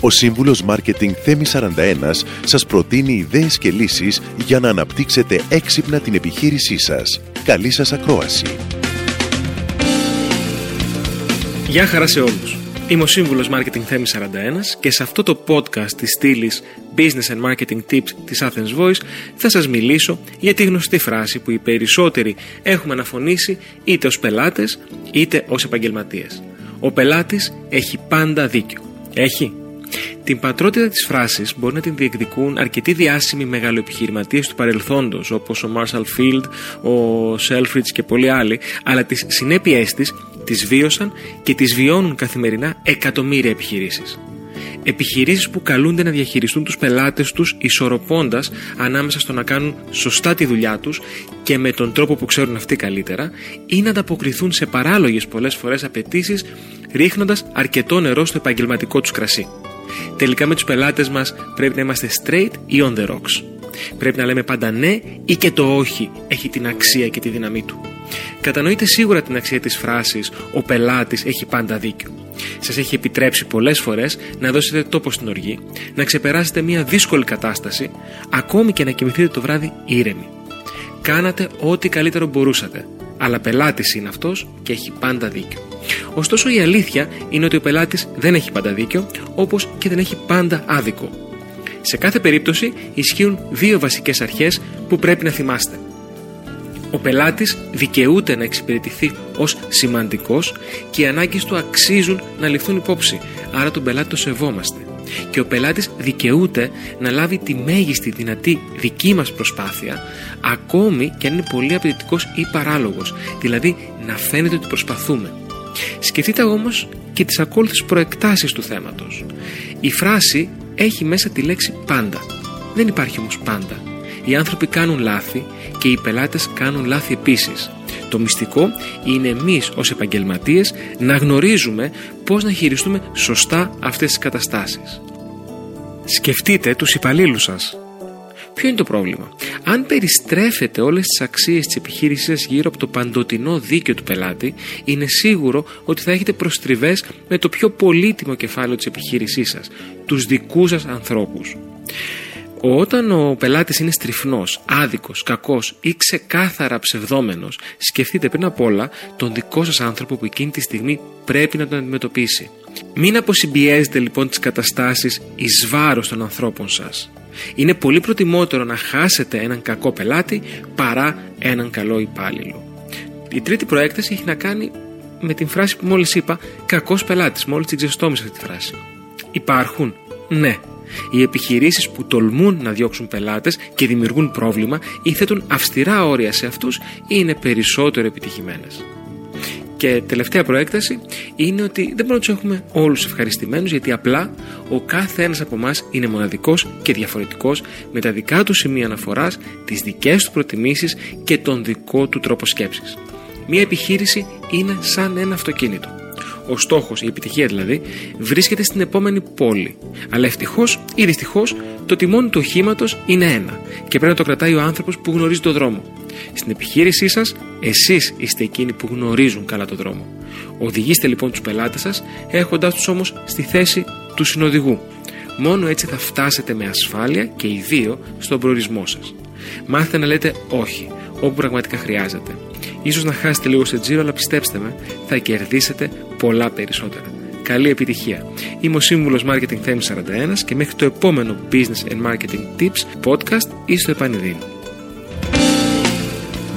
Ο σύμβουλος Μάρκετινγκ Θέμης 41 σας προτείνει ιδέες και λύσεις για να αναπτύξετε έξυπνα την επιχείρησή σας. Καλή σας ακρόαση. Γεια χαρά σε όλους. Είμαι ο σύμβουλος Marketing Θέμης 41 και σε αυτό το podcast της στήλης Business and Marketing Tips της Athens Voice θα σας μιλήσω για τη γνωστή φράση που οι περισσότεροι έχουμε αναφωνήσει είτε ως πελάτες είτε ως επαγγελματίες. Ο πελάτης έχει πάντα δίκιο. Έχει; Την πατρότητα της φράσης μπορεί να την διεκδικούν αρκετοί διάσημοι μεγαλοεπιχειρηματίες του παρελθόντος όπως ο Marshall Field, ο Selfridge και πολλοί άλλοι αλλά τις συνέπειές της τις βίωσαν και τις βιώνουν καθημερινά εκατομμύρια επιχειρήσεις. Επιχειρήσεις που καλούνται να διαχειριστούν τους πελάτες τους ισορροπώντας ανάμεσα στο να κάνουν σωστά τη δουλειά τους και με τον τρόπο που ξέρουν αυτοί καλύτερα ή να ανταποκριθούν σε παράλογες πολλές φορές απαιτήσεις ρίχνοντας αρκετό νερό στο επαγγελματικό τους κρασί. Τελικά με τους πελάτες μας πρέπει να είμαστε straight ή on the rocks. Πρέπει να λέμε πάντα ναι ή και το όχι έχει την αξία και τη δύναμή του. Κατανοείτε σίγουρα την αξία της φράσης «Ο πελάτης έχει πάντα δίκιο». Σας έχει επιτρέψει πολλές φορές να δώσετε τόπο στην οργή, να ξεπεράσετε μια δύσκολη κατάσταση, ακόμη και να κοιμηθείτε το βράδυ ήρεμοι. Κάνατε ό,τι καλύτερο μπορούσατε, αλλά πελάτης είναι αυτός και έχει πάντα δίκιο. Ωστόσο η αλήθεια είναι ότι ο πελάτης δεν έχει πάντα δίκιο, όπως και δεν έχει πάντα άδικο. Σε κάθε περίπτωση ισχύουν δύο βασικές αρχές που πρέπει να θυμάστε. Ο πελάτης δικαιούται να εξυπηρετηθεί ως σημαντικός και οι ανάγκες του αξίζουν να ληφθούν υπόψη, άρα τον πελάτη το σεβόμαστε. Και ο πελάτης δικαιούται να λάβει τη μέγιστη δυνατή δική μας προσπάθεια, ακόμη και αν είναι πολύ απαιτητικός ή παράλογος, δηλαδή να φαίνεται ότι προσπαθούμε. Σκεφτείτε όμως και τις ακόλουθες προεκτάσεις του θέματος. Η φράση έχει μέσα τη λέξη πάντα. Δεν υπάρχει όμως πάντα. Οι άνθρωποι κάνουν λάθη και οι πελάτες κάνουν λάθη επίσης. Το μυστικό είναι εμείς ως επαγγελματίες να γνωρίζουμε πώς να χειριστούμε σωστά αυτές τις καταστάσεις. Σκεφτείτε τους υπαλλήλους σας. Ποιο είναι το πρόβλημα; Αν περιστρέφετε όλες τις αξίες της επιχείρησής σας γύρω από το παντοτινό δίκαιο του πελάτη, είναι σίγουρο ότι θα έχετε προστριβές με το πιο πολύτιμο κεφάλαιο της επιχείρησής σας, τους δικούς σας ανθρώπους. Όταν ο πελάτης είναι στριφνός, άδικος, κακός ή ξεκάθαρα ψευδόμενος, σκεφτείτε πριν απ' όλα τον δικό σας άνθρωπο που εκείνη τη στιγμή πρέπει να τον αντιμετωπίσει. Μην αποσυμπιέζετε λοιπόν τις καταστάσεις εις βάρος των ανθρώπων σας. Είναι πολύ προτιμότερο να χάσετε έναν κακό πελάτη παρά έναν καλό υπάλληλο. Η τρίτη προέκταση έχει να κάνει με την φράση που μόλις είπα, κακός πελάτης. Μόλις την ξεστόμησα αυτή τη φράση. Υπάρχουν, ναι, οι επιχειρήσεις που τολμούν να διώξουν πελάτες και δημιουργούν πρόβλημα ή θέτουν αυστηρά όρια σε αυτούς είναι περισσότερο επιτυχημένες. Και τελευταία προέκταση είναι ότι δεν μπορούμε να τους έχουμε όλους ευχαριστημένους γιατί απλά ο κάθε ένας από εμάς είναι μοναδικός και διαφορετικός με τα δικά του σημεία αναφοράς, τις δικές του προτιμήσεις και τον δικό του τρόπο σκέψης. Μία επιχείρηση είναι σαν ένα αυτοκίνητο ο στόχος, η επιτυχία δηλαδή, βρίσκεται στην επόμενη πόλη. Αλλά ευτυχώς ή δυστυχώς το τιμόνι του οχήματος είναι ένα και πρέπει να το κρατάει ο άνθρωπος που γνωρίζει το δρόμο. Στην επιχείρησή σας, εσείς είστε εκείνοι που γνωρίζουν καλά το δρόμο. Οδηγήστε λοιπόν τους πελάτες σας, έχοντάς τους όμως στη θέση του συνοδηγού. Μόνο έτσι θα φτάσετε με ασφάλεια και οι δύο στον προορισμό σας. Μάθετε να λέτε όχι, όπου πραγματικά χρειάζεται. Ίσως να χάσετε λίγο σε τζίρο, αλλά πιστέψτε με, θα κερδίσετε πολλά περισσότερα. Καλή επιτυχία. Είμαι ο σύμβουλος Marketing Theme 41 και μέχρι το επόμενο Business and Marketing Tips podcast ή στο επανειδήν.